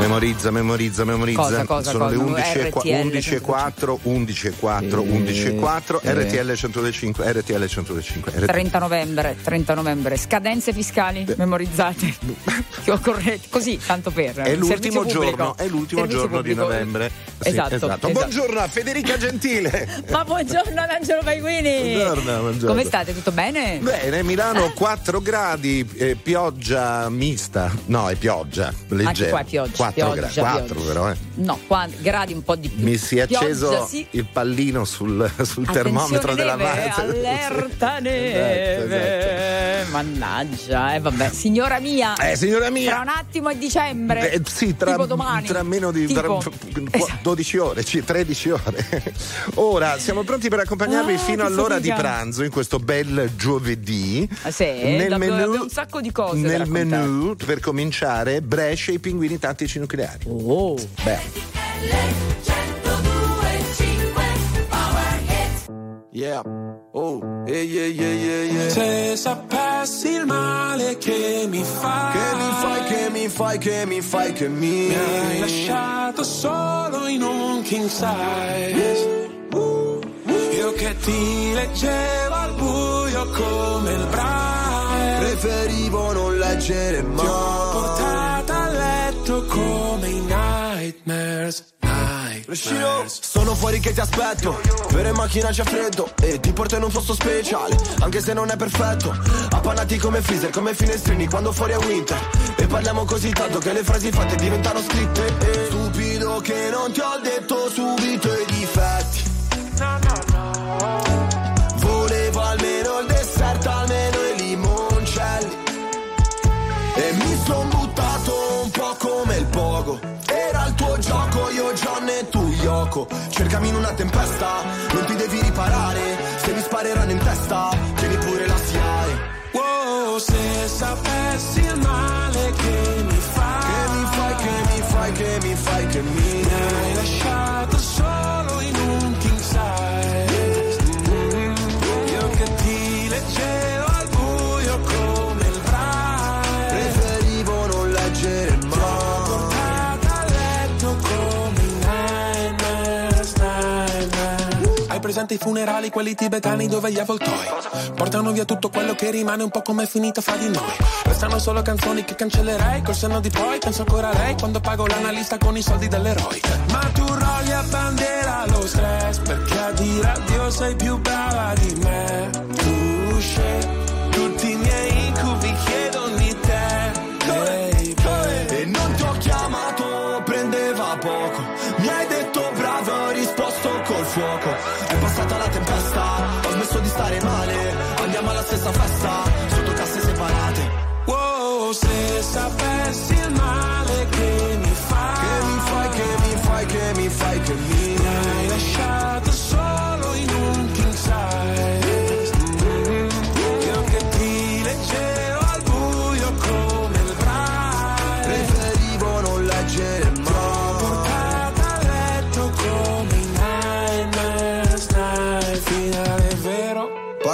Memorizza, memorizza, memorizza. Cosa, cosa, Sono cosa? le 11 e, qua- RTL 11 e 4, 11 e 4, 11 e 4, eh. RTL 105, RTL 105. RTL. 30 novembre, 30 novembre, scadenze fiscali memorizzate. Che occorre- Così, tanto per. È l'ultimo giorno, è l'ultimo giorno di novembre. Sì, Esatto, esatto. Buongiorno a Federica Gentile. Ma buongiorno ad Angelo Paiguini. Buongiorno, buongiorno. Come state? Tutto bene? Bene, Milano Eh? 4 gradi, eh, pioggia mista. No, è pioggia, leggera. qua è pioggia, 4 pioggia, gradi, 4 pioggia. però, eh. No, qua gradi un po' di più. Mi si è Pioggia, acceso sì. il pallino sul, sul termometro della mano. Allerta Sì. neve. Esatto, Mannaggia, eh vabbè. Signora mia. Eh, signora mia. Tra un attimo è dicembre. Eh, sì, tra, tra meno di tra- Tipo. Esatto. 12 ore, sì, 13 ore. Ora siamo pronti per accompagnarvi Ah, fino all'ora di pranzo in questo bel giovedì. Ah, sì? Davvero, abbiamo un sacco di cose da Nel menù, per cominciare, Brescia e i pinguini tattici nucleari. Oh. Beh. Yeah. Oh, yeah, yeah, yeah, yeah. Se sapessi il male che mi fai, Che mi fai, che mi fai, che mi fai, che mi mi hai lasciato solo in un king size. Io che ti leggevo al buio come il braille. Preferivo non leggere mai. Nightmares. Nightmares. Sono fuori che ti aspetto. Vero in macchina c'è freddo E ti porto in un posto speciale Anche se non è perfetto. Appannati come freezer, come finestrini Quando fuori è winter. E parliamo così tanto che le frasi fatte diventano scritte. E Stupido che non ti ho detto subito i difetti. Volevo almeno il son buttato un po' come il pogo. Era il tuo gioco, io John e tu Yoko Cercami in una tempesta, non ti devi riparare. Se mi spareranno in testa, tieni pure la SIAE Wow, se sapessi i funerali, quelli tibetani dove gli avvoltoi portano via tutto quello che rimane un po' come è finita fra di noi. Restano solo canzoni che cancellerei col senno di poi. Penso ancora a lei quando pago l'analista con i soldi dell'eroe. Ma tu rogli a bandiera lo stress perché a dire addio sei più brava di me. Tu scegli tutti i miei incubi chiedono di te. Baby. E non ti ho chiamato, prendeva poco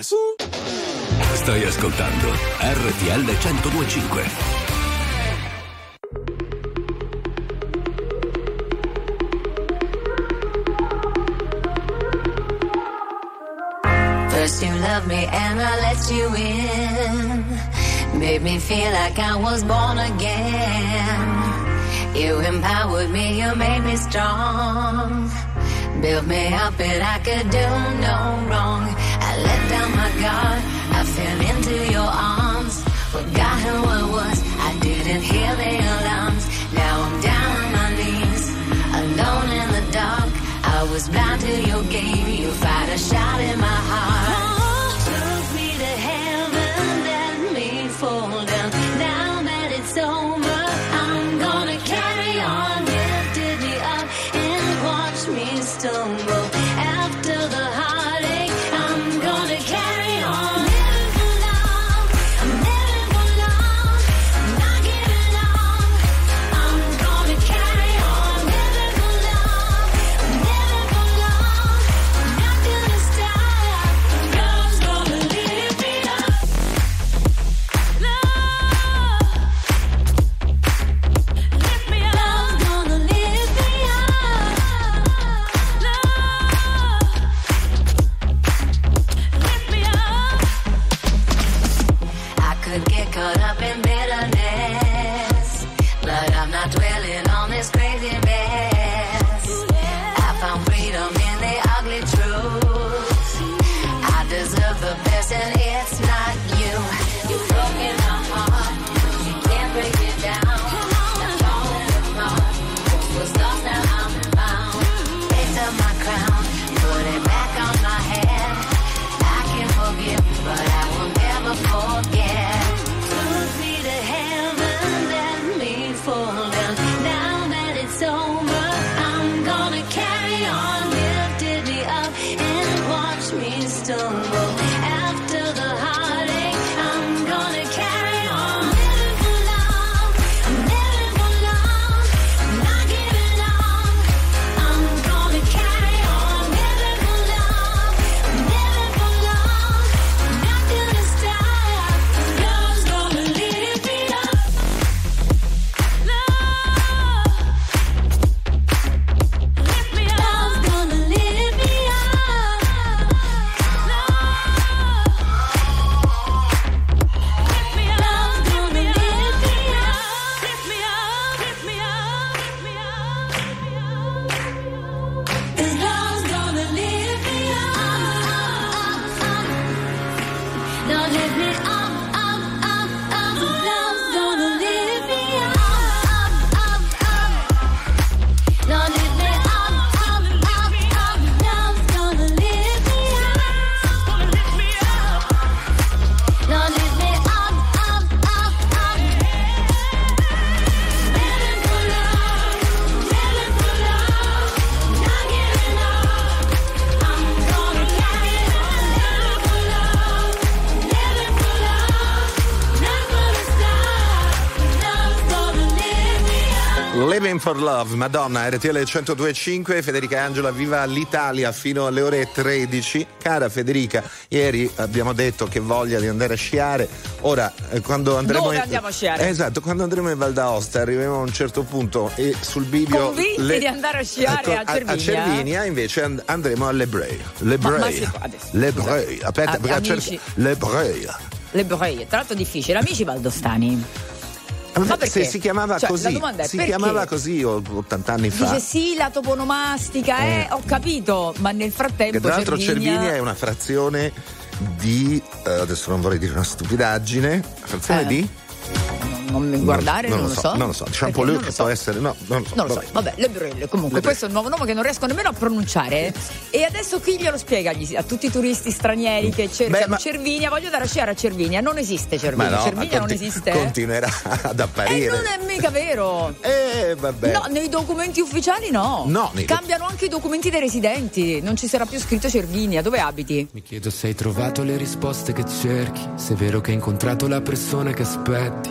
nightmares. Stai ascoltando RTL 1025. First you loved me and I let you in. Made me feel like I was born again. You empowered me, you made me strong. Built me up and I could do no wrong. Down my guard, I fell into your arms. Forgot who I was, I didn't hear the alarms. Now I'm down on my knees, alone in the dark. I was blind to your game. You fired a shot in my heart. For Love, Madonna, RTL 1025, Federica Angela, viva l'Italia fino alle ore 13. Cara Federica, ieri abbiamo detto che voglia di andare a sciare, ora eh, quando andremo Dove in... andiamo a sciare? Esatto, quando andremo in Val d'Aosta arriveremo a un certo punto e sul bivio... Convinti di andare a sciare a Cervinia? A Cervinia invece and- andremo a Lebrei. Ma- ma Lebrei. si- adesso, Lebrei. Aspetta, A- cerca- Lebrei. Le Breie, tra l'altro difficile. Amici valdostani. Ma perché? se si chiamava Cioè, così, si perché? chiamava così o- 80 anni fa. Dice sì, la toponomastica, eh, ho capito, ma nel frattempo Che tra l'altro Cervinia, Cervinia è una frazione di eh, adesso non vorrei dire una stupidaggine. Frazione Eh, di? Non guardare, non, non lo so. Non lo so, non che so. può essere. No, non lo so. Non lo so, vabbè. Le Breuil, comunque, Le questo è un nuovo nome che non riesco nemmeno a pronunciare. E adesso chi glielo spiega a tutti i turisti stranieri che cercano ma- Cervinia? Voglio andare a sciare a Cervinia, non esiste Cervinia, no, Cervinia non conti- esiste. continuerà ad E apparire. non è mica vero. Eh, vabbè. No, nei documenti ufficiali no. No, Cambiano anche i documenti dei residenti. Non ci sarà più scritto Cervinia. Dove abiti? Mi chiedo se hai trovato le risposte che cerchi, se è vero che hai incontrato la persona che aspetti.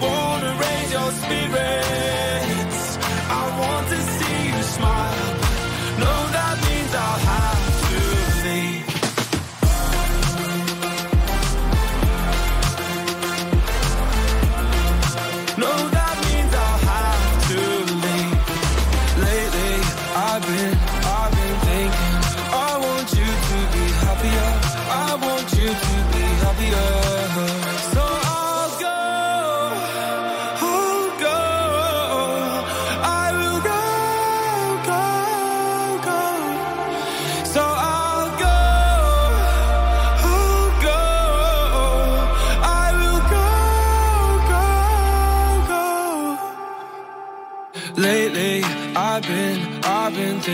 Wanna raise your spirits.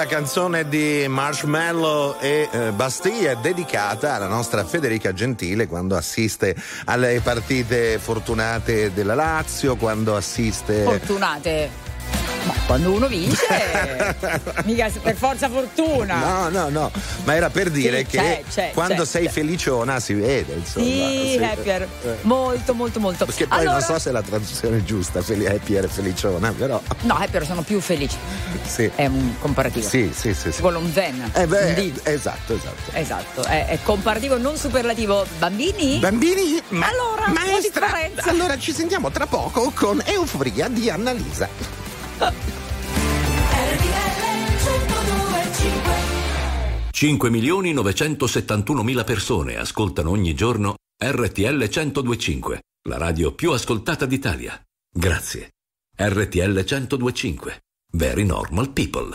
Questa canzone di Marshmallow e eh, Bastille è dedicata alla nostra Federica Gentile quando assiste alle partite fortunate della Lazio, quando assiste Fortunate. Ma quando uno vince, mica per forza fortuna. No, no, no, ma era per dire Sì, che c'è, c'è, quando c'è, sei feliciona si vede, insomma. Sì, happier. Eh. Molto, molto, molto. Perché poi allora, non so se è la traduzione è giusta, fel- happier e feliciona, però No, happier sono più felici. sì. È un comparativo. Sì, sì, sì, sì. Con un zen. Eh beh, un esatto, esatto. Esatto, è, è comparativo non superlativo. Bambini? Bambini, ma- Allora, maestra, allora ci sentiamo tra poco con Euforia di Annalisa. 5 milioni 971 mila persone ascoltano ogni giorno RTL 1025, la radio più ascoltata d'Italia. Grazie. RTL 1025. Very normal people.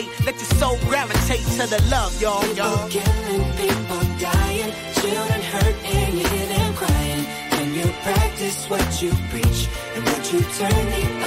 And. Let your soul gravitate to the love, y'all, y'all. killing, people dying, children hurt, and you hear them crying. When you practice what you preach, and what you turn the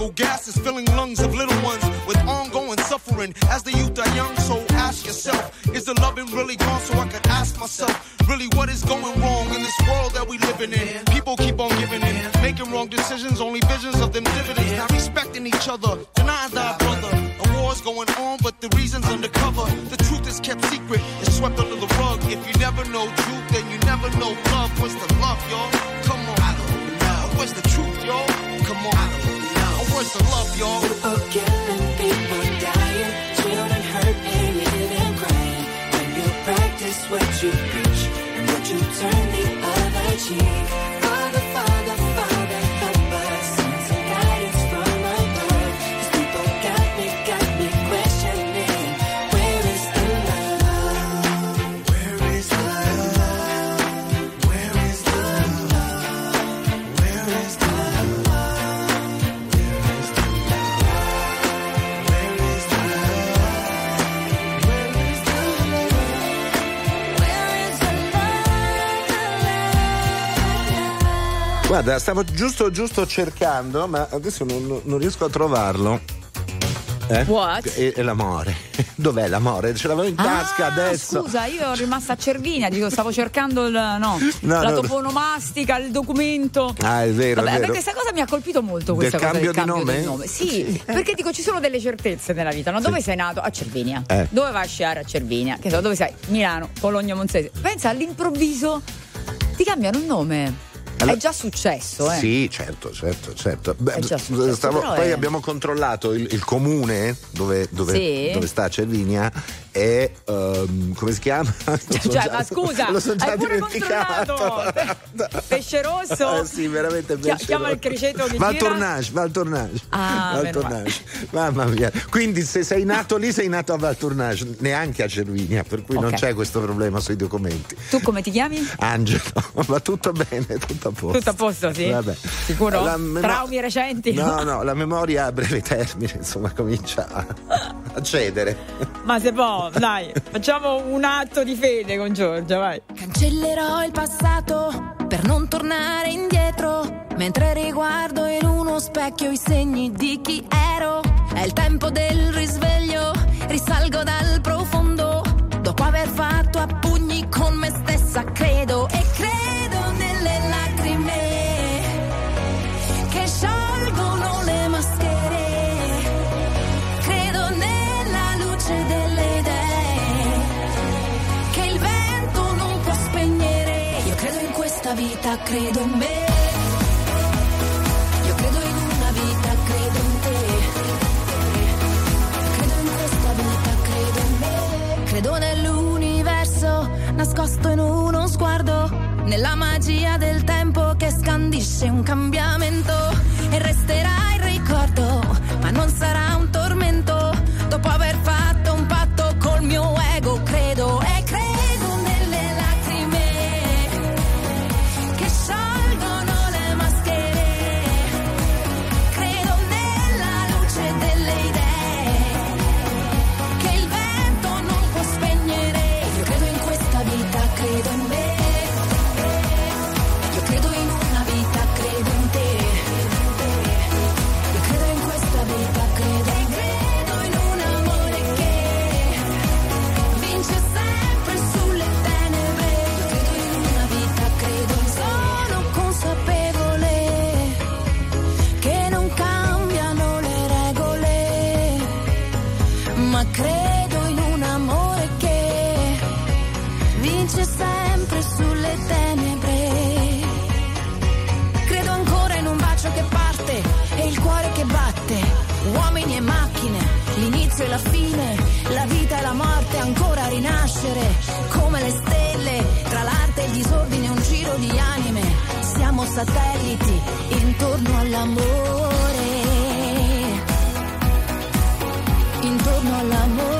chemical gases filling lungs of little ones with ongoing suffering. As the youth are young, so ask yourself, is the loving really gone? So I could ask myself, really, what is going wrong in this world that we living in? People keep on giving in, making wrong decisions, only visions of them dividends. Not respecting each other, denying thy brother. A war's going on, but the reason's undercover. The truth is kept secret, it's swept under the rug. If you never know truth, then you never know love. Where's the love, y'all? Come on. I don't know. Where's the truth, y'all? Come on. Where's the love, y'all? People killing, people dying, children hurt, hated and crying. When you practice what you preach, and would you turn the other cheek? Guarda, stavo giusto giusto cercando, ma adesso non, non riesco a trovarlo. Eh? What? E, e l'amore. Dov'è l'amore? Ce l'avevo in tasca Ah, adesso. Scusa, io ero rimasta a Cervinia, dico, stavo cercando il, no, No, la no. toponomastica, il documento. Ah, è vero, Vabbè, è vero. perché questa cosa mi ha colpito molto questa Del cosa cambio del di cambio nome? del nome. Sì, perché dico ci sono delle certezze nella vita, no? Dove sei nato? A Cervinia. Eh. Dove vai a sciare? A Cervinia. Che so, dove sei? Milano, Bologna Monzese. Pensa all'improvviso ti cambiano il nome. Allora- è già successo, eh. Sì, certo, certo, certo. Beh, successo, stavo- poi è- abbiamo controllato il, il comune dove, dove- Sì. dove sta Cervinia e ehm, come si chiama? So Cioè, già- ma scusa, lo so già dimenticato. Pesce rosso? Eh sì, veramente Chia- pesce chiama rosso. il criceto che Va al gira. tournage, va al tournage. Ah, va al meno tournage. Mamma mia. Quindi se sei nato lì sei nato a Val Tournage, neanche a Cervinia, per cui non Ok. c'è questo problema sui documenti. Tu come ti chiami? Angelo, va tutto bene, tutto a posto. Tutto a posto, sì? Vabbè. Sicuro? La memo- Traumi recenti? No, no, la memoria a breve termine, insomma, comincia a, a cedere. Ma se può, dai, facciamo un atto di fede con Giorgia, vai. Cancellerò il passato per non tornare indietro. Mentre riguardo in uno specchio i segni di chi ero. È il tempo del risveglio, risalgo dal profondo. Dopo aver fatto a pugni con me stessa, credo e vita, credo in me. Io credo in una vita, credo in te. Credo in questa vita, credo in me. Credo nell'universo nascosto in uno sguardo. Nella magia del tempo che scandisce un cambiamento. E resterà il ricordo, ma non sarà un tormento. Satelliti intorno all'amore. Intorno all'amore,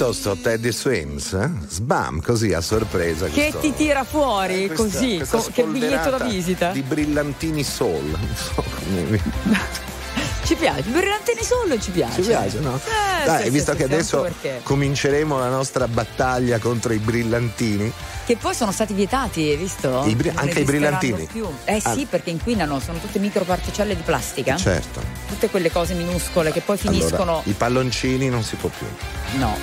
Hai capito sto Teddy Swims? eh? Sbam, così a sorpresa. Che questo- ti tira fuori questa- così, questa co- che biglietto da visita. Di brillantini soul. Ci piace, brillantini solo ci piace. Ci piace, no? Eh, Dai, sì, visto sì, che sì, adesso cominceremo la nostra battaglia contro i brillantini. Che poi sono stati vietati, hai visto? I bri- Non anche i brillantini? Più. Eh Ah. sì, perché inquinano, sono tutte microparticelle di plastica. Certo. Tutte quelle cose minuscole che poi finiscono. Allora, i palloncini non si può più. No.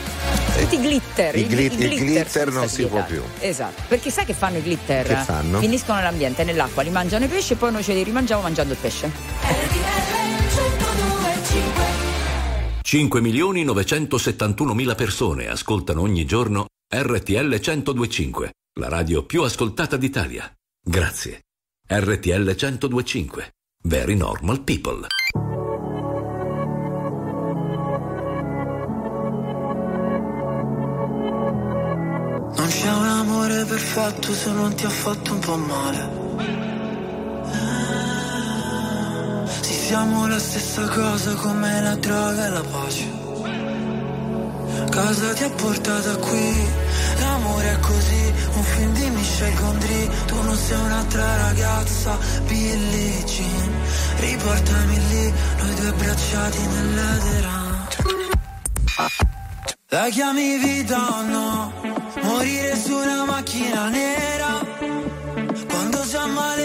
Tutti i glitter. I glit- gli i glitter sono non si può più. Esatto. Perché sai che fanno i glitter? Che fanno? Finiscono nell'ambiente, nell'acqua, li mangiano i pesci e poi noi ce li rimangiamo mangiando il pesce. 5 milioni 971 mila persone ascoltano ogni giorno RTL 1025, la radio più ascoltata d'Italia. Grazie. RTL 1025. Very normal people. Non c'è un amore perfetto se non ti ha fatto un po' male. Sì, siamo la stessa cosa come la droga e la pace. Cosa ti ha portato qui? L'amore è così, un film di Michel Gondry. Tu non sei un'altra ragazza, Billie Jean. Riportami lì, noi due abbracciati nell'edera. La chiami vita o no? Morire su una macchina nera. Quando siamo maledetti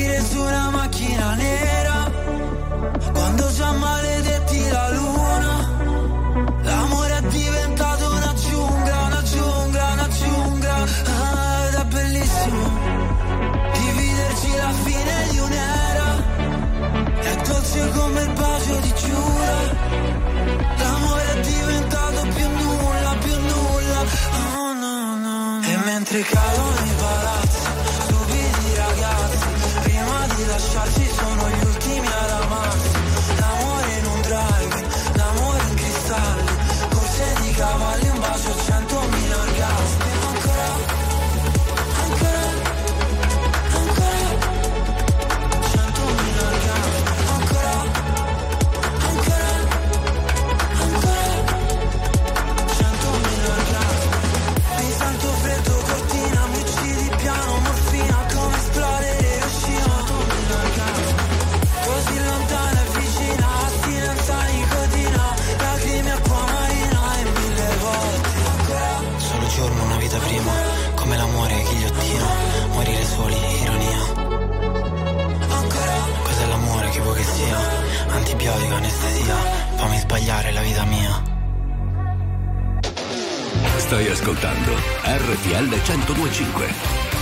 Morire su una macchina nera. Quando già maledetti la luna L'amore è diventato una giungla, una giungla, una giungla. Ah, Ed è bellissimo Dividerci la fine di un'era. È dolce come il bacio di Giura L'amore è diventato più nulla, più nulla. Oh no, no. E mentre Antibiotico, anestesia, fammi sbagliare la vita mia. Stai ascoltando RTL 1025.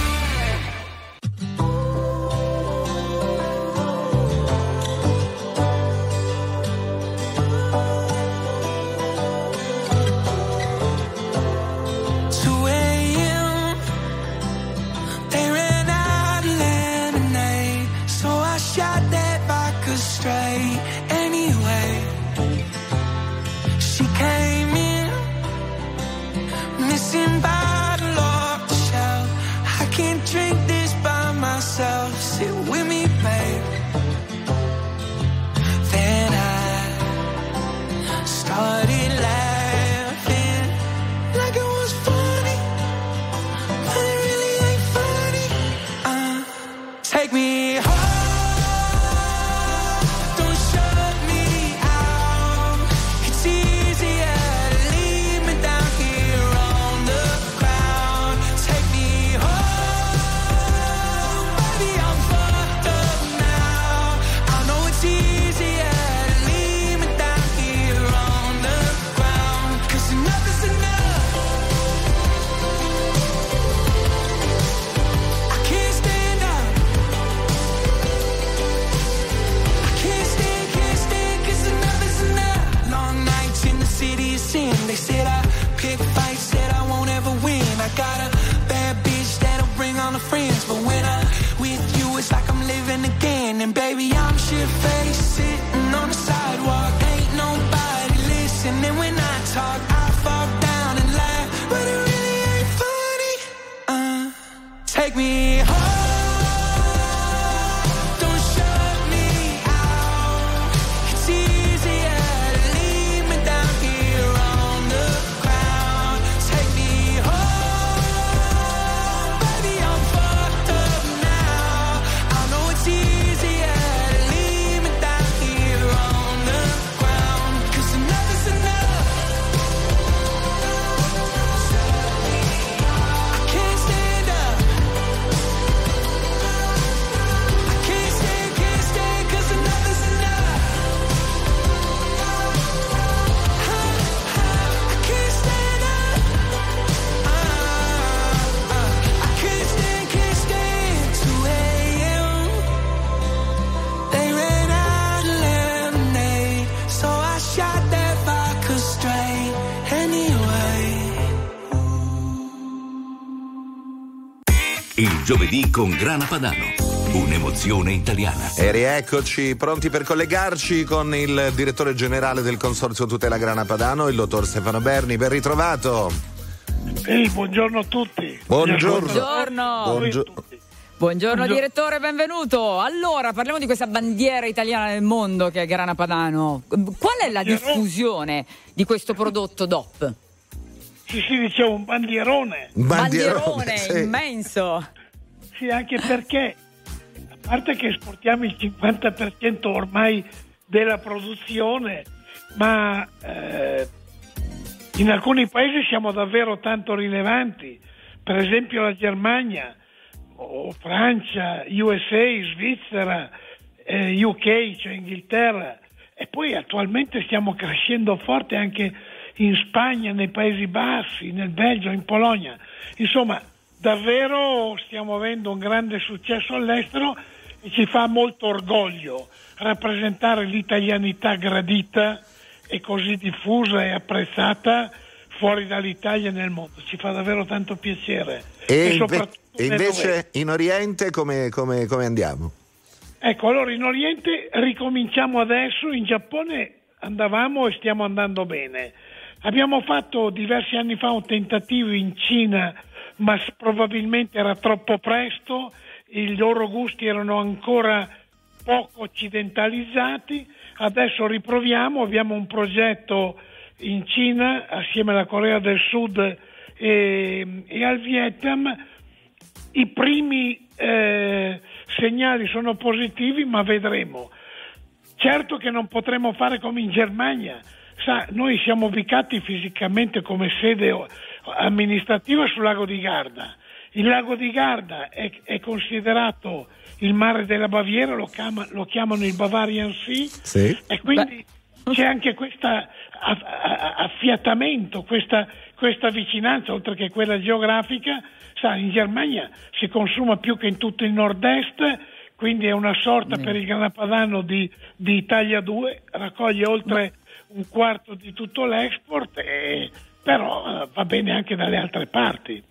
Giovedì con Grana Padano. Un'emozione italiana. E rieccoci, pronti per collegarci con il direttore generale del Consorzio Tutela Grana Padano, il dottor Stefano Berni. Ben ritrovato. Ehi, buongiorno a tutti. Buongiorno. Buongiorno. Buongiorno. Buongiorno direttore, benvenuto. Allora, parliamo di questa bandiera italiana nel mondo che è Grana Padano. Qual è la diffusione di questo prodotto DOP? Sì, sì, dicevo un bandierone. Bandierone, immenso. Sì, anche perché, a parte che esportiamo il 50% ormai della produzione, ma eh, in alcuni paesi siamo davvero tanto rilevanti, per esempio la Germania, o Francia, USA, Svizzera, eh, UK, cioè Inghilterra, e poi attualmente stiamo crescendo forte anche in Spagna, nei Paesi Bassi, nel Belgio, in Polonia. Insomma, davvero stiamo avendo un grande successo all'estero e ci fa molto orgoglio rappresentare l'italianità gradita e così diffusa e apprezzata fuori dall'Italia e nel mondo. Ci fa davvero tanto piacere. E, inve- e invece in Oriente come, come- come andiamo? Ecco, allora in Oriente ricominciamo adesso, in Giappone andavamo e stiamo andando bene. Abbiamo fatto diversi anni fa un tentativo in Cina, ma probabilmente era troppo presto, i loro gusti erano ancora poco occidentalizzati. Adesso riproviamo, abbiamo un progetto in Cina assieme alla Corea del Sud e, e al Vietnam i primi eh, segnali sono positivi, ma vedremo. Certo che non potremo fare come in Germania. Sa, noi siamo ubicati fisicamente come sede o- amministrativa sul lago di Garda. Il lago di Garda è, è considerato il mare della Baviera, lo, chiama- lo chiamano il Bavarian Sea Sì. e quindi c'è anche questo affiatamento, questa, questa vicinanza, oltre che quella geografica. Sa, in Germania si consuma più che in tutto il nord-est, quindi è una sorta per il Grana Padano di, di Italia 2, raccoglie oltre un quarto di tutto l'export, e- però eh, va bene anche dalle altre parti.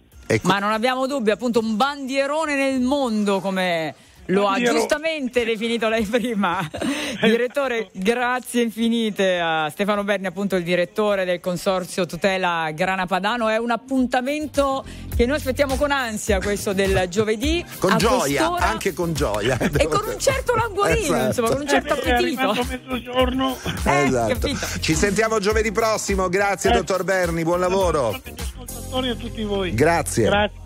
Ma non abbiamo dubbi, appunto un bandierone nel mondo come lo ha giustamente definito lei prima. Direttore, grazie infinite a Stefano Berni, appunto il direttore del Consorzio Tutela Grana Padano. È un appuntamento che noi aspettiamo con ansia, questo del giovedì. Con a gioia, quest'ora. anche con gioia. E con un certo languorino, Esatto. insomma, con un certo Eh, appetito. mezzogiorno. Esatto. capito. Ci sentiamo giovedì prossimo. Grazie, Eh. dottor Berni. Buon lavoro. Ascoltatori a tutti voi. Grazie. Grazie.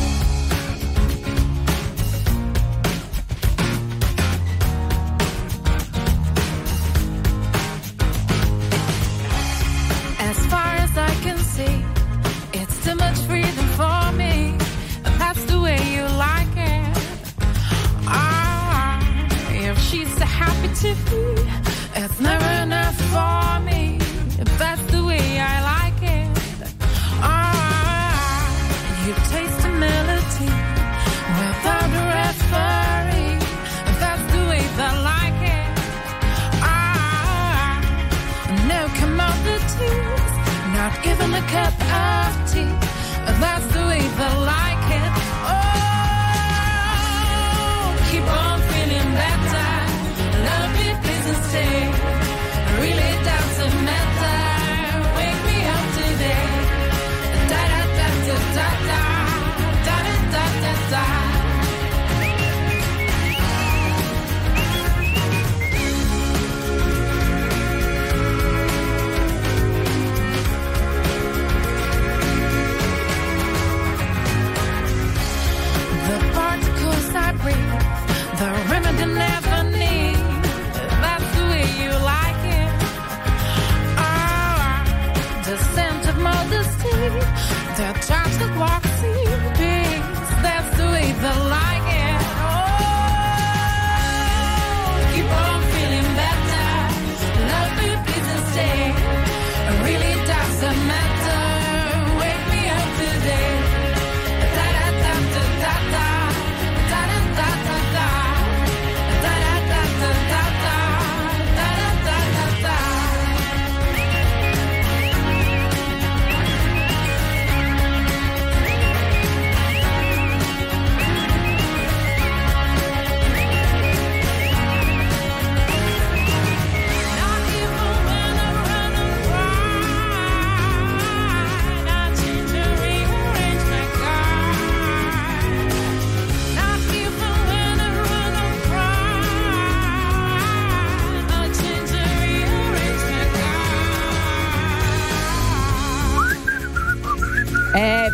Cup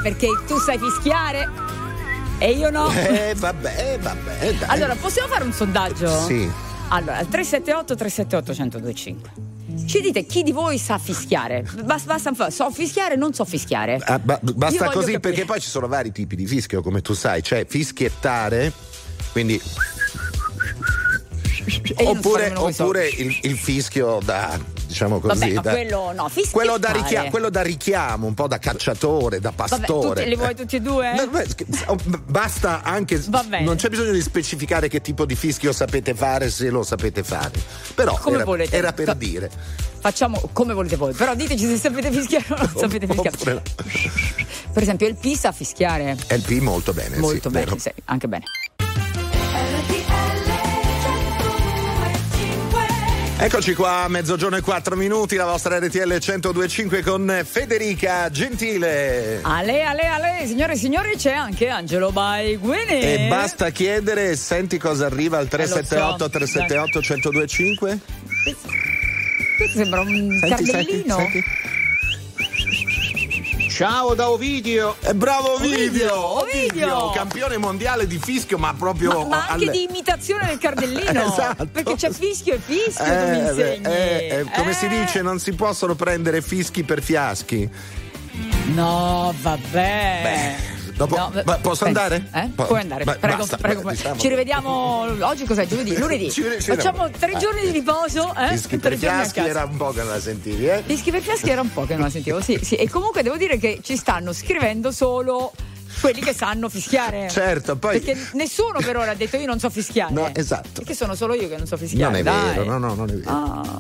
perché tu sai fischiare e io no. Eh, vabbè, vabbè, dai. Allora, possiamo fare un sondaggio? Sì. Allora, al 378 378 1025. Ci dite chi di voi sa fischiare? Basta, basta so fischiare, non so fischiare. Ah, ba- basta così capire. perché poi ci sono vari tipi di fischio, come tu sai, c'è fischiettare, quindi oppure, oppure il, il fischio da diciamo così Vabbè, da- quello no, fischiettare. quello da, richiamo, quello da richiamo, un po' da cacciatore, da Vabbè, pastore. tutti, li vuoi tutti e due? Sch- oh, Basta anche. Va bene. Non c'è bisogno di specificare che tipo di fischio sapete fare se lo sapete fare. Però era, era per dire. Facciamo come volete voi, però diteci se sapete fischiare o non sapete fischiare. No. Per esempio, il P sa fischiare. LP molto bene. Molto sì, bene, sì, anche bene. Eccoci qua, a mezzogiorno e 4 minuti, la vostra RTL 1025 con Federica Gentile. Ale, ale, ale, signore e signori, c'è anche Angelo Baiguini. E basta chiedere, senti cosa arriva al 378 Eh, lo so. 378 1025? Questo sembra un Senti, senti, senti. Ciao da Ovidio. Eh, bravo Ovidio, Ovidio, Ovidio. campione mondiale di fischio, ma proprio Ma, ma anche alle- di imitazione del cardellino. Esatto. Perché c'è fischio e fischio, tu mi Eh, beh, insegni. eh, eh, come si Eh. dice, non si possono prendere fischi per fiaschi. No, vabbè. Dopo, No, ma posso pensa, andare? eh? Po- Puoi andare, Beh, prego, basta, prego. beh, diciamo- Ci rivediamo oggi cos'è? Giovedì, lunedì. Ci ci Facciamo tre Eh. giorni di riposo, eh? Fischi per fiaschi era un po' che non la sentivi, eh? Fischi per fiaschi era un po' che non la sentivo, sì, sì. E comunque devo dire che ci stanno scrivendo solo quelli che sanno fischiare. Certo, poi- Perché nessuno per ora ha detto io non so fischiare. No, esatto. Perché sono solo io che non so fischiare. Non è dai. vero, no, no, non è vero. Ah.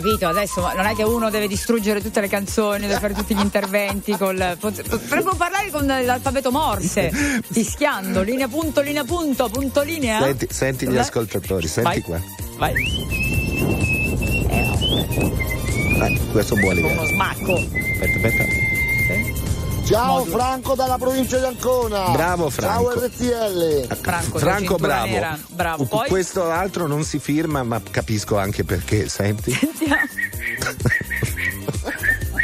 Capito, adesso non è che uno deve distruggere tutte le canzoni, deve fare tutti gli interventi col. pot- Potremmo parlare con l'alfabeto morse, fischiando, linea punto, linea punto, punto linea. Senti, senti gli ascoltatori, senti Vai. qua. Vai, Dai, questo è un buon uno livello. smacco. Aspetta, aspetta. Ciao Franco dalla provincia di Ancona. Bravo, Franco. Ciao RTL. Franco, Franco, bravo. nera, bravo. Poi Questo altro non si firma, ma capisco anche perché, senti.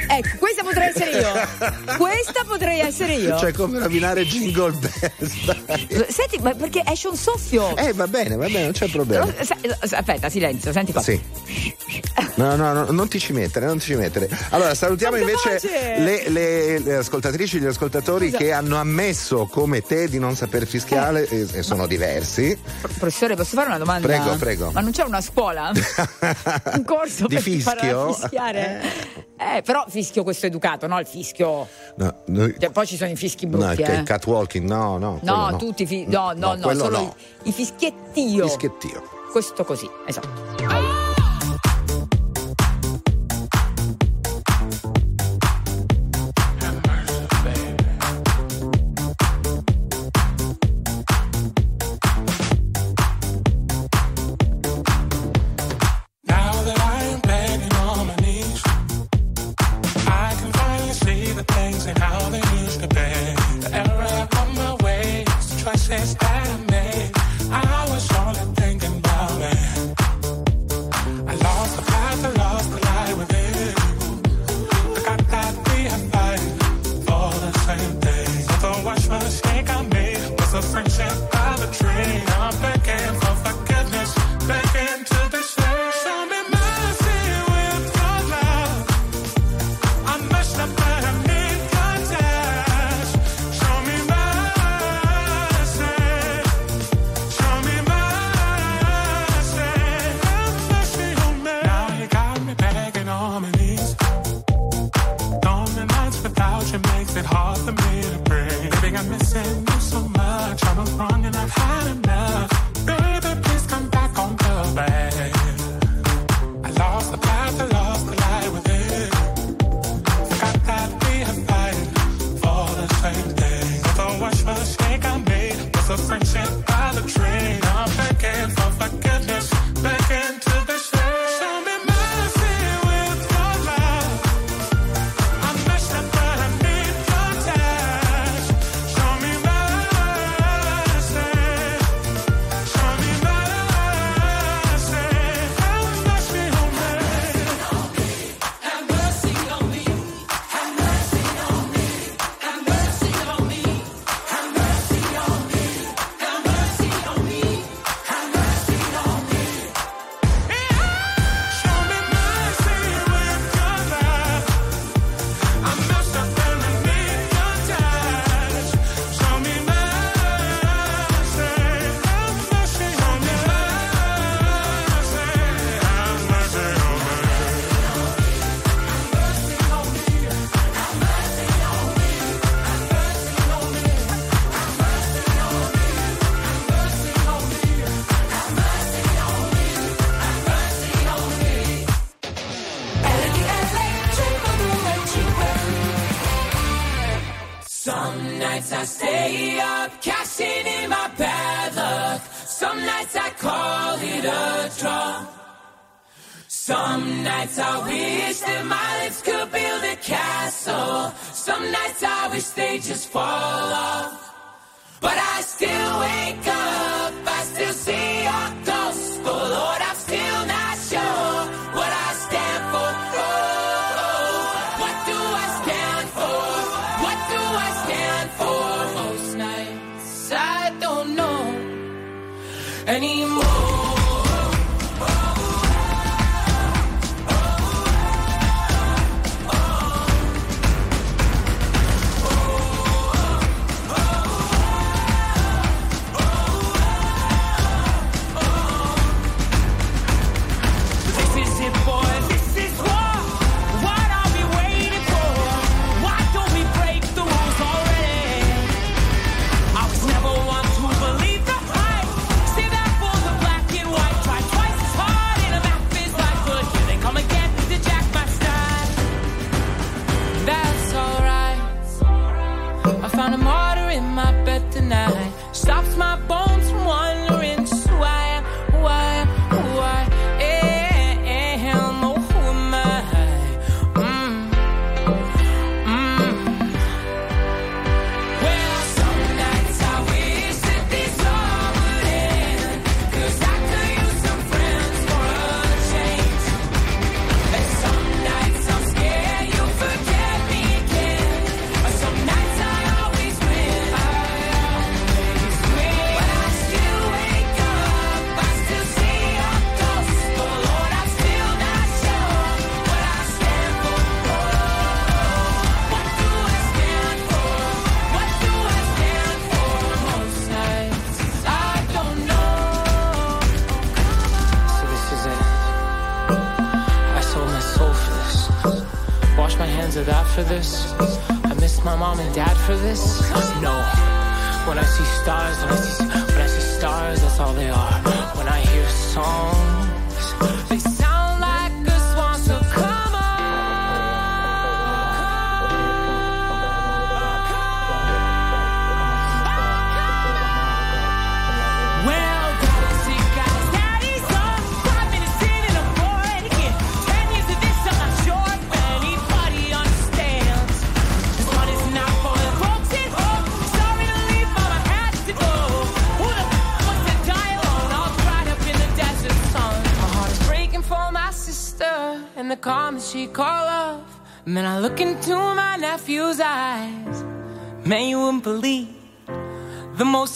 Ecco, questa potrei essere io. Questa potrei essere io. Cioè, come rovinare Jingle Bells. Senti, ma perché esce un soffio. Eh, va bene, va bene, non c'è problema. Aspetta, silenzio, senti qua. Sì. No, no, no, non ti ci mettere, non ti ci mettere. Allora, salutiamo Quanta invece le, le- le ascoltatrici gli ascoltatori Scusa. che hanno ammesso come te di non saper fischiare e, e sono diversi. Professore, posso fare una domanda? Prego, prego. Ma non c'è una scuola? un corso Di per fischio? fischiare? Eh, però fischio questo educato, no? Il fischio. No, noi- Cioè, poi ci sono i fischi no, brutti, il ca- eh. il catwalking, no, no. No, no. tutti i fi- no, no, no, quello solo no. I, i fischiettio. Fischiettio. Questo così, esatto. it hard for me to breathe. Baby, I'm missing you so much. I'm wrong and I've had enough. my bed tonight.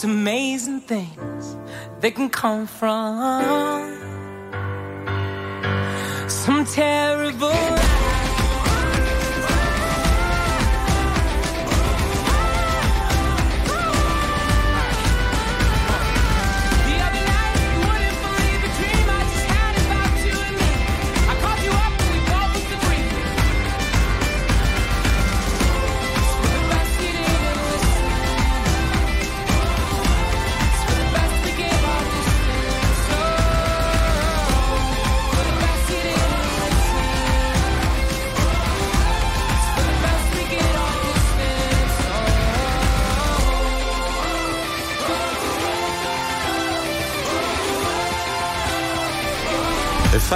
Amazing things they can come from some terrible.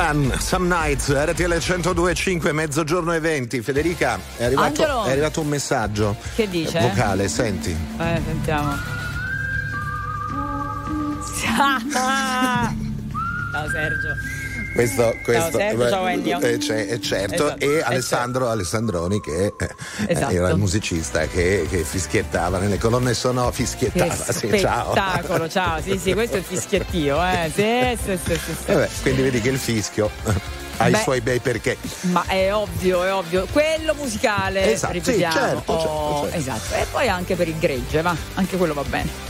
Fan, Some Nights, RTL 102.5, mezzogiorno e 20. Federica, è arrivato, è arrivato un messaggio Che dice? eh, vocale, senti. Eh, sentiamo. Ciao Sergio. Questo, questo Sergio, ciao Ennio. eh, c'è- è certo. Esatto, e eh, Alessandro Alessandroni, che eh, Esatto. era il musicista che, che fischiettava nelle colonne sonore, Che fischiettava. Sì, ciao. spettacolo, ciao. Sì, sì, questo è il fischiettio, eh. Sì, sì, sì, sì, sì. Vabbè, quindi vedi che il fischio ha i Beh. suoi bei perché. Ma è ovvio, è ovvio. Quello musicale, Esatto, sì, ripetiamo. certo, certo, Oh, certo. esatto. E poi anche per il gregge, va. Anche quello va bene.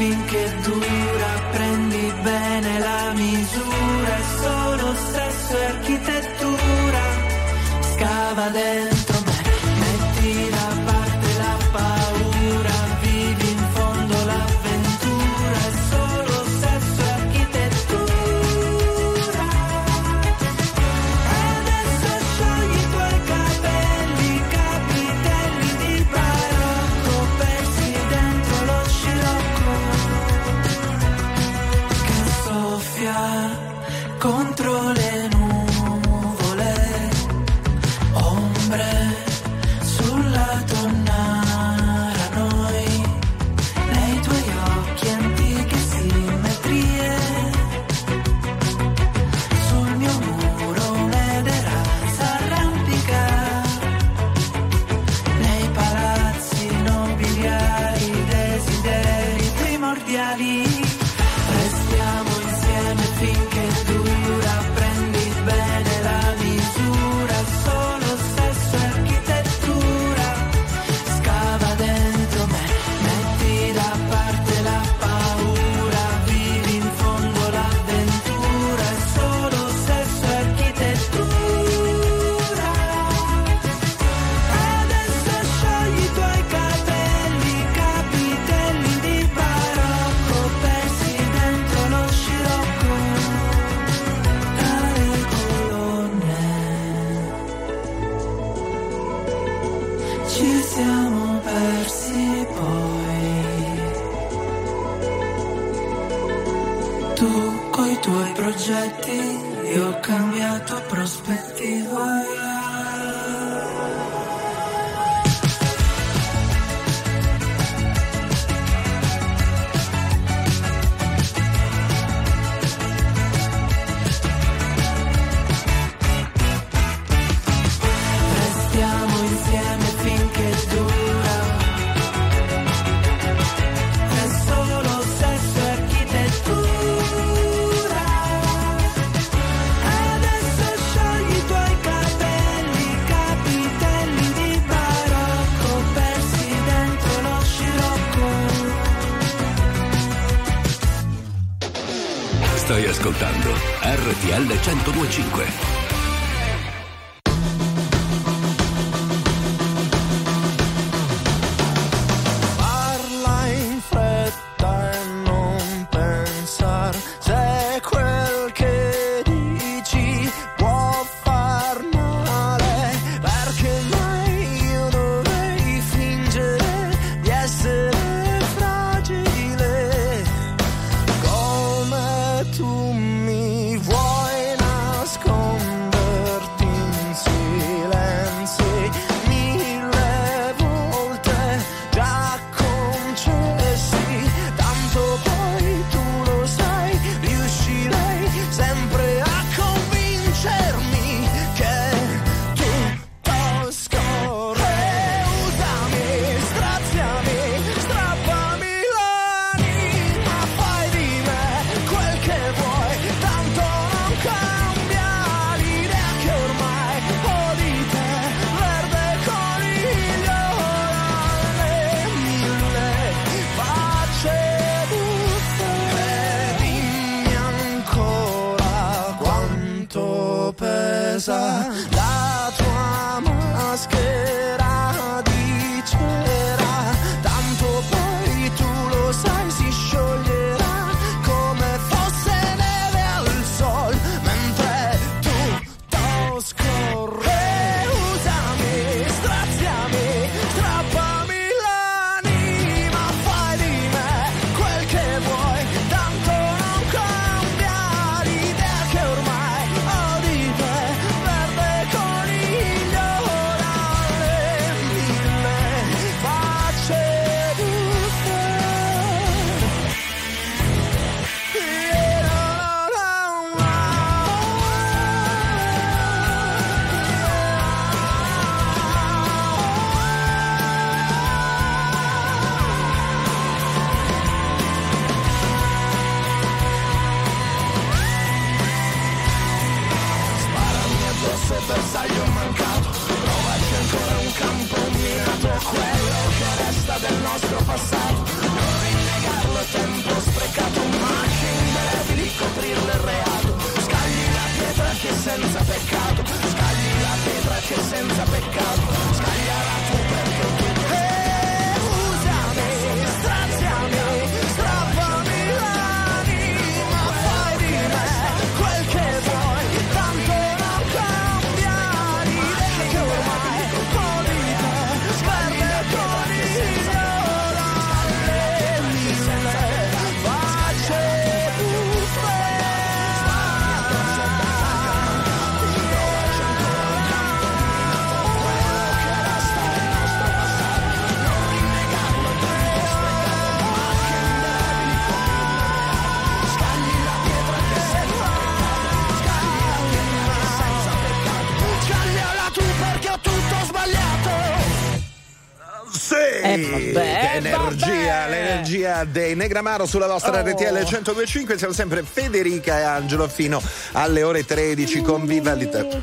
Insieme finché dura, cabeza. Dei Negramaro sulla vostra Oh. RTL 1025. Siamo sempre Federica e Angelo fino alle ore 13 con Viva l'Italia.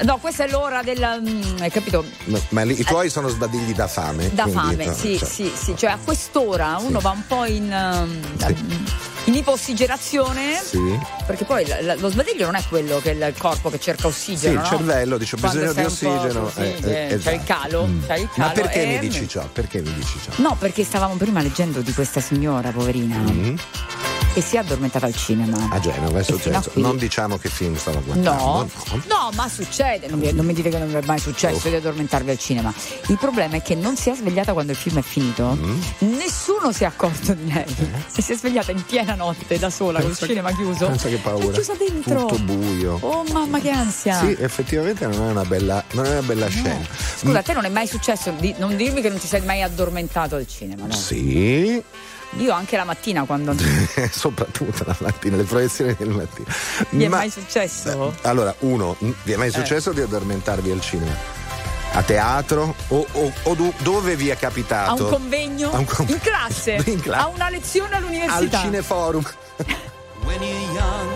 No, questa è l'ora del. mm, hai capito? Ma, ma lì, i tuoi sono sbadigli da fame. Da quindi, fame, no, sì, cioè, sì, sì. Cioè a quest'ora uno va un po' in. um, In ipossigerazione, Sì. perché poi la- la- lo sbadiglio non è quello che è il corpo che cerca Sì, ossigeno. il no? cervello dice ho bisogno di ossigeno. eh, eh, eh, c'è il esatto. calo, Mm. c'è il Ma calo, perché eh, mi dici ciò? Perché mi dici ciò? No, perché stavamo prima leggendo di questa signora, poverina, Mm. Che si è addormentata al cinema. A Genova è successo. Non diciamo che film stavo guardando. No, no, ma succede. Non mi, non mi dite che non mi è mai successo Oh. di addormentarvi al cinema. Il problema è che non si è svegliata quando il film è finito. Mm. Nessuno si è accorto di lei. E si è svegliata in piena notte da sola, col Pensa che- cinema chiuso. Pensa che paura. È chiusa dentro. Tutto buio. Oh mamma che ansia. Sì, effettivamente non è una bella, non è una bella scena. Scusa, a te non è mai successo di non dirmi che non ti sei mai addormentato al cinema, no? Sì, Io anche la mattina quando soprattutto la mattina, le proiezioni del mattino. mi è Ma- mai successo? Allora, uno, vi è mai Eh. successo di addormentarvi al cinema? A teatro? O, o- o do- dove vi è A capitato? un convegno? A un con- In classe? In classe. A una lezione Al all'università? cineforum. When you're young,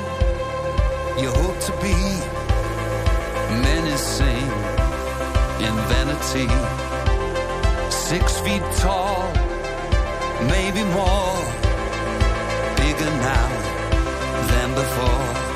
you hope to be menacing in vanity. Six feet tall, maybe more, bigger now than before.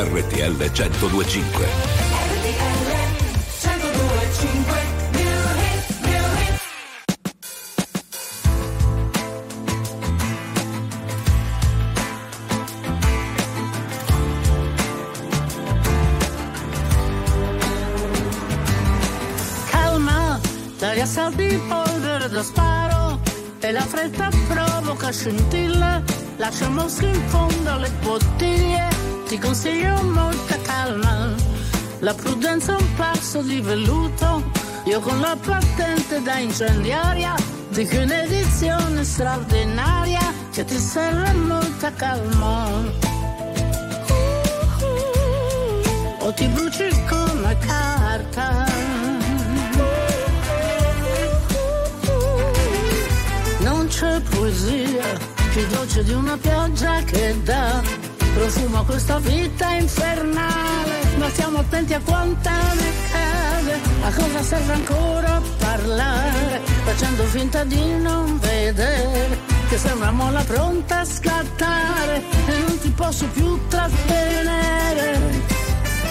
RTL 1025. calma dagli assalti di polvere da sparo e la fretta provoca scintille lascia mosche in fondo alle bottiglie ti consiglio molta calma la prudenza è un passo di velluto. Io con la patente da incendiaria dico un'edizione straordinaria che ti serve molta calma. O ti bruci come carta. Non c'è poesia più dolce di una pioggia che dà profumo questa vita infernale. Ma stiamo attenti a quanta ne cade, a cosa serve ancora parlare, facendo finta di non vedere che sei una molla pronta a scattare e non ti posso più trattenere.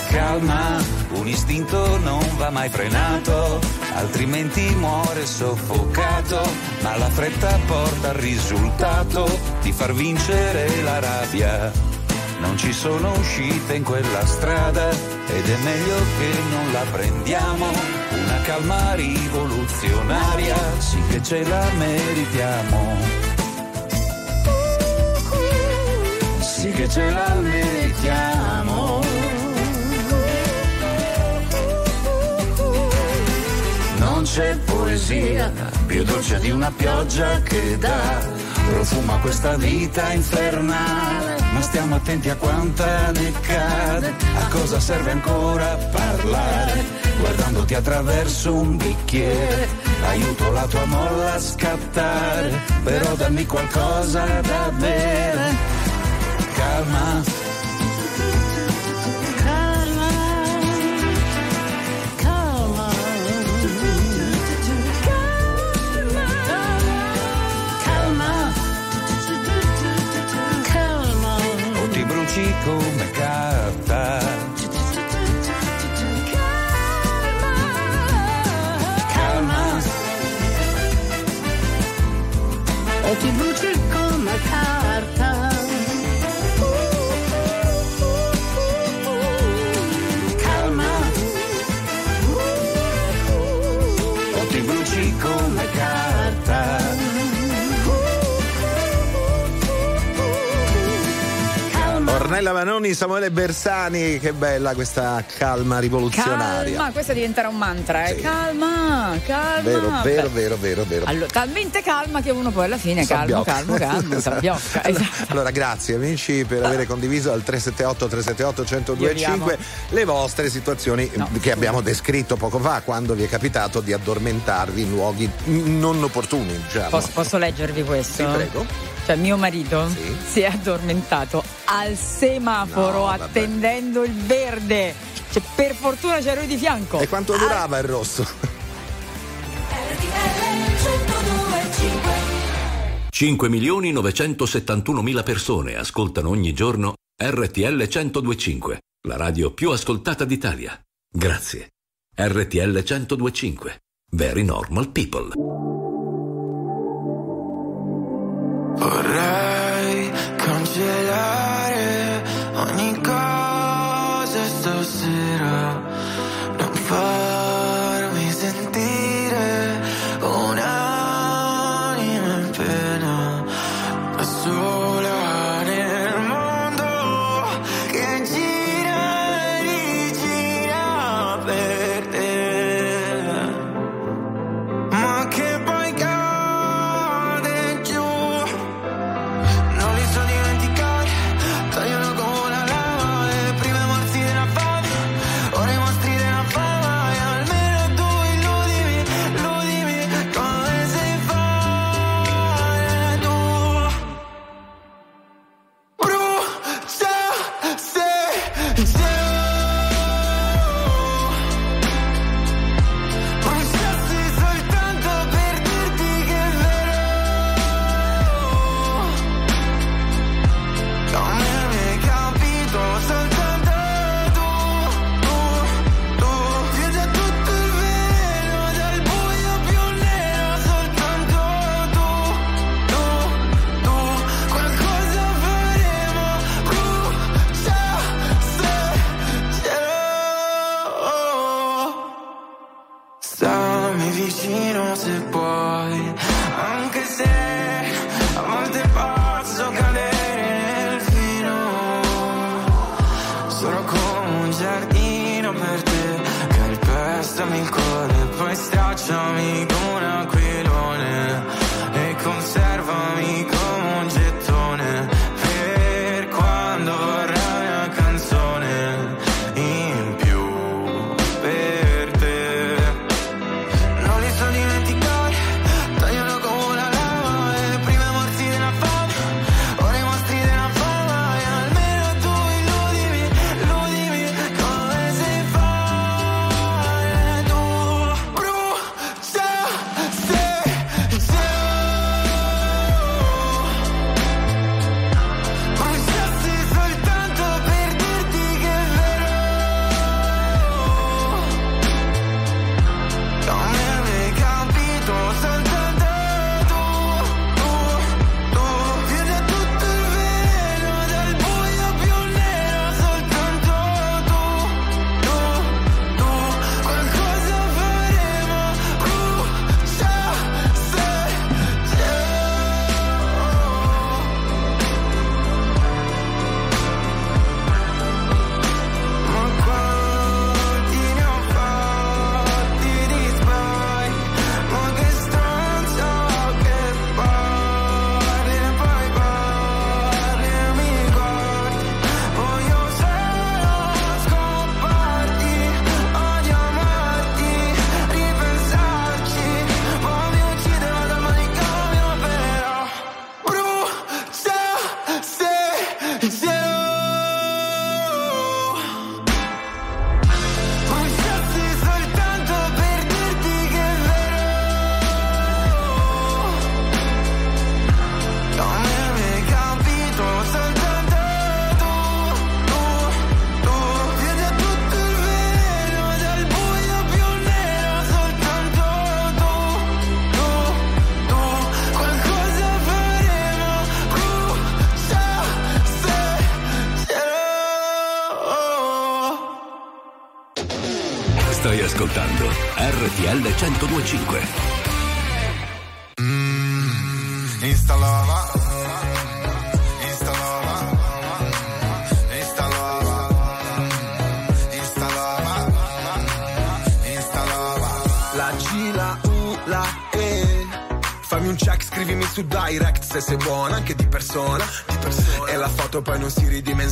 Calma, un istinto non va mai frenato, altrimenti muore soffocato, ma la fretta porta al risultato di far vincere la rabbia non ci sono uscite in quella strada ed è meglio che non la prendiamo. Una calma rivoluzionaria, sì che ce la meritiamo. Sì che ce la meritiamo. Non c'è poesia più dolce di una pioggia che dà profuma questa vita infernale. Ma stiamo attenti a quanta ne cade, a cosa serve ancora parlare, guardandoti attraverso un bicchiere. Aiuto la tua molla a scattare, però dammi qualcosa da bere. Calma, Ornella Manoni, Samuele Bersani, che bella questa calma rivoluzionaria. Calma, questo diventerà un mantra, eh. Calma, calma. Vero, vero, vero, vero, vero. Allora, talmente calma che uno poi alla fine calmo, calmo, calmo, sabbiocca. Esatto. Allora, grazie amici per aver condiviso al 378 378 1025 le vostre situazioni che abbiamo descritto poco fa, quando vi è capitato di addormentarvi in luoghi non opportuni, diciamo. Posso, posso leggervi questo? Sì, prego. Cioè, mio marito si è addormentato al semaforo No, attendendo il verde. Cioè, per fortuna c'era lui di fianco. E quanto durava il rosso? 5 milioni 971 mila persone ascoltano ogni giorno RTL 1025, la radio più ascoltata d'Italia. Grazie. RTL 1025. Very normal people. Vorrei cancellare ogni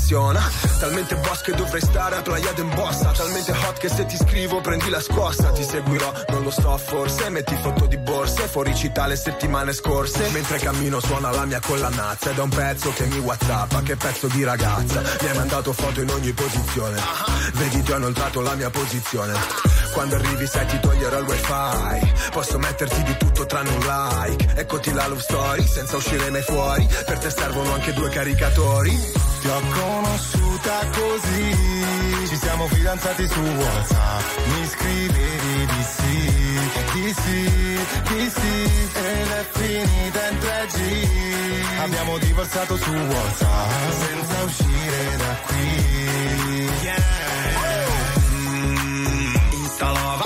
si ridimensiona Talmente boss che dovrei stare a Playa d'Embossa Talmente hot che se ti scrivo prendi la scossa Ti seguirò, non lo so forse. Metti foto di borse, fuori città le settimane scorse. Mentre cammino suona la mia collanazza. Ed è un pezzo che mi whatsappa, che pezzo di ragazza. Mi hai mandato foto in ogni posizione. Vedi ti ho inoltrato la mia posizione. Quando arrivi sai ti toglierò il wifi. Posso metterti di tutto tranne un like. Eccoti la love story, senza uscire mai fuori. Per te servono anche due caricatori Ti ho conosciuta così. Ci siamo fidanzati su Whatsapp. Mi scrivevi di sì Di sì, di sì Ed è finita in 3G Abbiamo divorziato su Whatsapp Senza uscire da qui. Mm, Instalava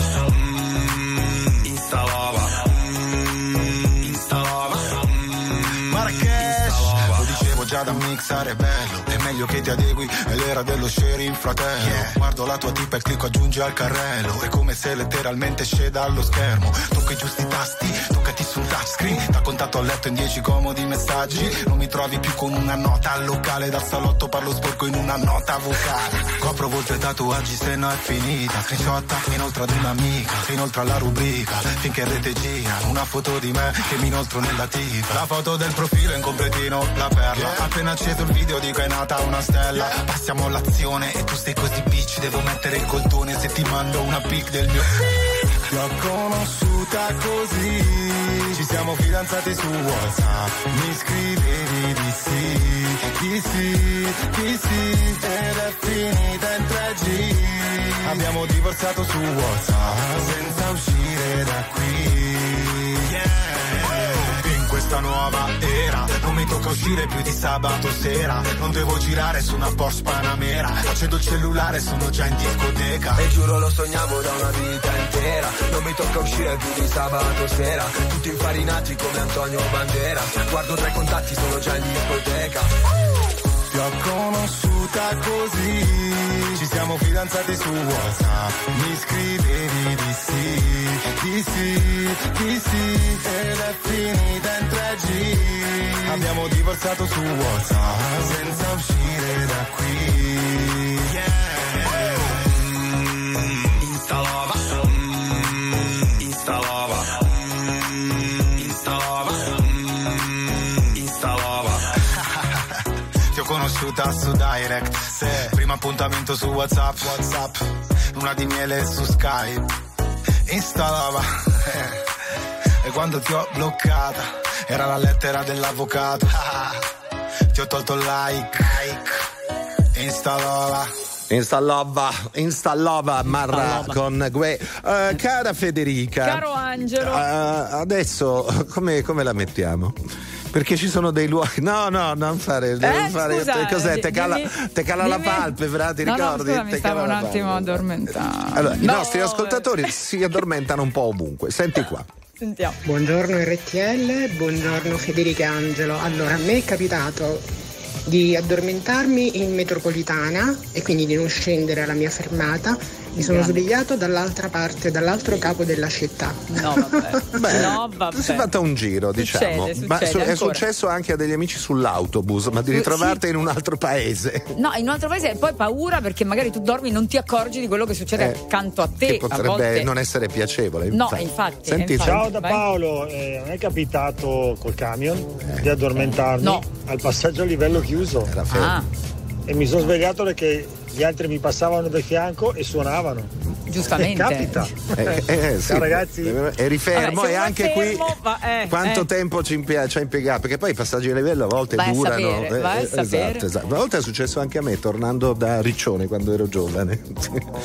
è bello. È meglio che ti adegui È l'era dello sharing fratello. Guardo la tua tipa e clicco aggiungi al carrello. È come se letteralmente sceda allo schermo. Tocco i giusti tasti Toccati sul touchscreen. Da contatto a letto in dieci comodi messaggi. Non mi trovi più con una nota al locale. Dal salotto parlo sporco in una nota vocale. Copro volte tatuaggi se no è finita. Screenshotta inoltre ad un'amica inoltre alla rubrica. Finché in rete gira Una foto di me che mi inoltro nella tipa. La foto del profilo in completino La perla. Appena acceso il video dico è nata una stella. Passiamo all'azione e tu sei così bitch Devo mettere il coltone se ti mando una pic del mio Ti ho conosciuta così. Ci siamo fidanzati su Whatsapp. Mi scrivevi di sì Di sì, di sì Ed è finita in 3G Abbiamo divorziato su Whatsapp Senza uscire da qui. Yeah. Questa nuova era. Non mi tocca uscire più di sabato sera. Non devo girare su una Porsche Panamera. Accendo il cellulare, sono già in discoteca. E giuro lo sognavo da una vita intera. Non mi tocca uscire più di sabato sera. Tutti infarinati come Antonio Bandera. Guardo tra i contatti, sono già in discoteca. Ti ho conosciuta così. Ci siamo fidanzati su Whatsapp. Mi scrivevi di sì Di sì, di sì Ed è finita in 3G Abbiamo divorziato su Whatsapp Senza uscire da qui. Mm, Instalava Mm, Instalava Mm, Instalava Mm, Instalava. Ti ho conosciuta su Direct Primo appuntamento su Whatsapp Whatsapp Luna di miele su Skype Installava E quando ti ho bloccata Era la lettera dell'avvocato Ti ho tolto il like Installava Installava, installava Marra con Gue. Eh, cara Federica. Caro Angelo. eh, adesso come, come la mettiamo? Perché ci sono dei luoghi. No, no, non fare. non Eh, fare scusa, cos'è? di- Te cala, dimmi- te cala la palpebra, ti No, no, ricordi? scusa, mi stavo cala un la attimo palpebra. addormentando. Allora, i No, nostri ascoltatori si addormentano un po' ovunque. Senti qua. Sentiamo. Buongiorno RTL, buongiorno Federica Angelo. Allora, a me è capitato di addormentarmi in metropolitana e quindi di non scendere alla mia fermata. Mi sono Grande. svegliato dall'altra parte, dall'altro capo della città. No, vabbè. Beh, no, vabbè. tu sei fatta un giro, diciamo. Succede, ma succede è ancora. successo anche a degli amici sull'autobus, ma di Sì. ritrovarti in un altro paese. No, in un altro paese e poi paura perché magari tu dormi e non ti accorgi di quello che succede Eh, accanto a te. Che a potrebbe volte... non essere piacevole. No, infatti, Senti, infatti. Ciao da. Paolo, eh, non è capitato col camion di addormentarmi No. al passaggio a livello chiuso Ah, e mi sono svegliato perché gli altri mi passavano da fianco e suonavano. giustamente. Capita. Eh, eh, sì. Ciao ragazzi. Eri fermo Vabbè, se e uno è anche fermo, qui va- eh, quanto eh. tempo ci, impie- ci ha impiegato? Perché poi i passaggi di livello a volte Vai a durano. sapere, vai a sapere. esatto, esatto. Una volta è successo anche a me, tornando da Riccione quando ero giovane.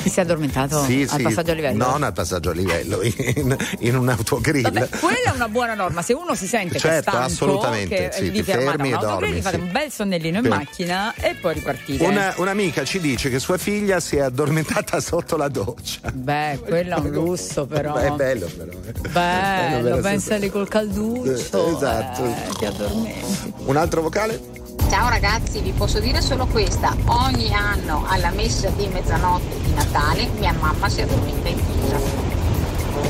Ti sei addormentato Sì, al sì. passaggio a livello? Non al passaggio a livello, in, in un autogrill. Vabbè, quella è una buona norma. Se uno si sente Certo, stanco, assolutamente, che sì, ti fermi a e dormi, fate sì. un bel sonnellino in Sì. macchina e poi ripartite. Una, un'amica ci dice che sua figlia si è addormentata sotto la doccia. doccia. Beh, quello è un lusso però. Beh, è bello però. eh. Bello, Bello, pensa lì col calduccio. Eh, esatto. eh, ti addormenti. Un altro vocale? Ciao ragazzi, vi posso dire solo questa. Ogni anno alla messa di mezzanotte di Natale mia mamma si addormenta in chiesa.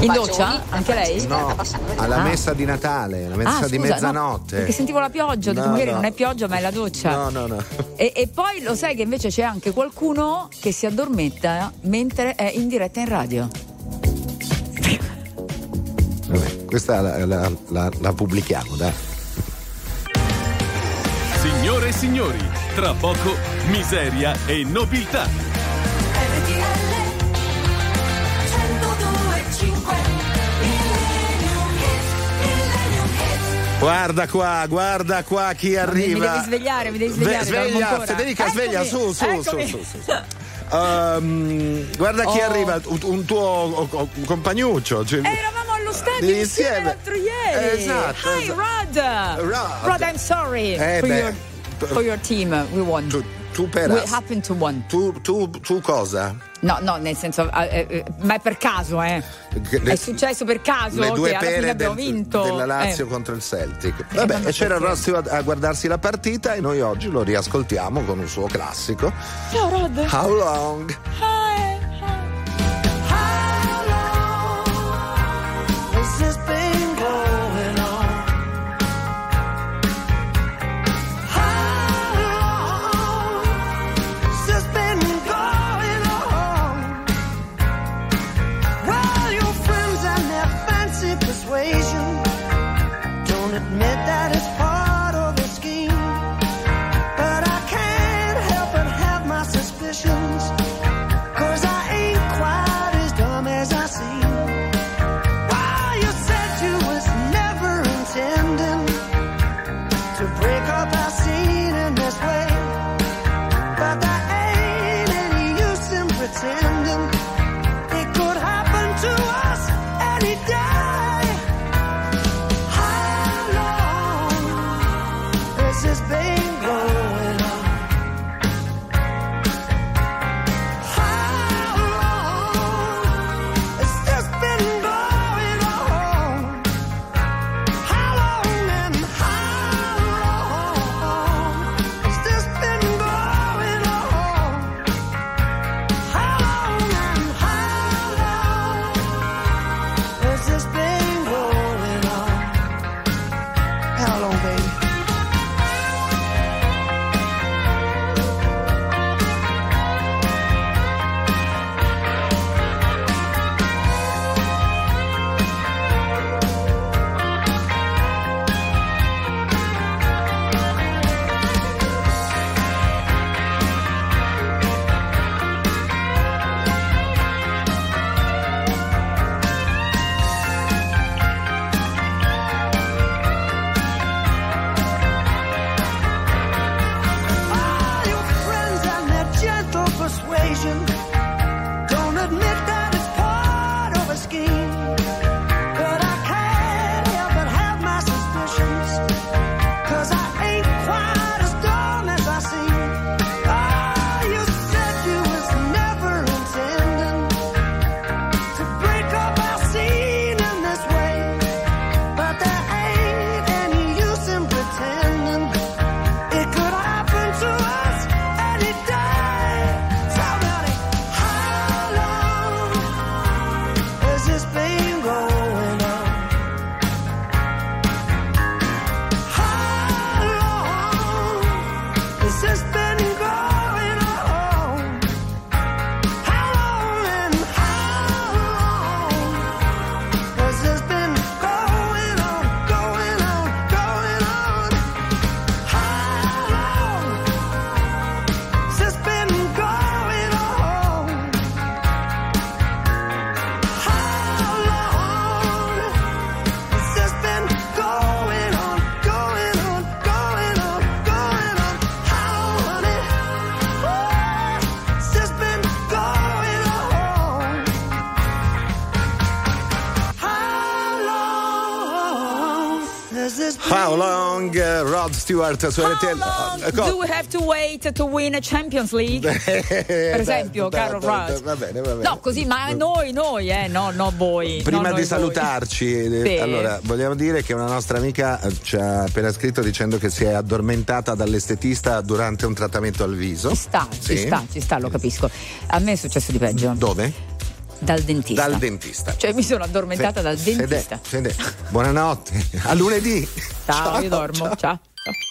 In doccia? Anche lei? No, alla messa di Natale, la messa Ah, di scusa, no, mezzanotte. perché sentivo la pioggia, ho detto No, magari no. non è pioggia ma è la doccia. No, no, no. E, e poi lo sai che invece c'è anche qualcuno che si addormenta mentre è in diretta in radio. Vabbè, questa la, la- la- la pubblichiamo, dai. Signore e signori, tra poco miseria e nobiltà. Guarda qua, guarda qua chi Mi arriva. devi svegliare, mi devi Ve- svegliare. sveglia. Federica, Eccomi, sveglia, su, su, eccomi. su, su, su. Ehm, guarda chi Oh. arriva, un, un tuo o- compagnuccio. cioè- Eravamo allo stadio Insieme. insieme l'altro ieri. Esatto, Hi esatto. Rod. Rod. I'm sorry Eh, for, your, for your team. We won. Tu, tu per We happen to won. tu, tu, tu cosa? No, no, nel senso, eh, eh, ma è per caso, eh. Che- È successo per caso le due pere abbiamo del- vinto. della Lazio Eh. contro il Celtic. Vabbè, ma e c'era? Rossi a, a guardarsi la partita e noi oggi lo riascoltiamo con un suo classico. Ciao Rod. How long? Has Stewart su RTL. Eh, co- Do we have to wait to win a Champions League? per esempio, dai, caro Rod. Va bene, va bene. No, così, ma noi, noi, eh, no, no voi. Prima no, di salutarci, eh, Sì. allora vogliamo dire che una nostra amica eh, ci ha appena scritto dicendo che si è addormentata dall'estetista durante un trattamento al viso. Ci sta, ci sta, ci sta, lo capisco. A me è successo di peggio. Dove? Dal dentista. Dal dentista. Cioè mi sono addormentata dal Fede- dentista. Fede, buonanotte, a lunedì. Ciao, io dormo. ciao. ciao.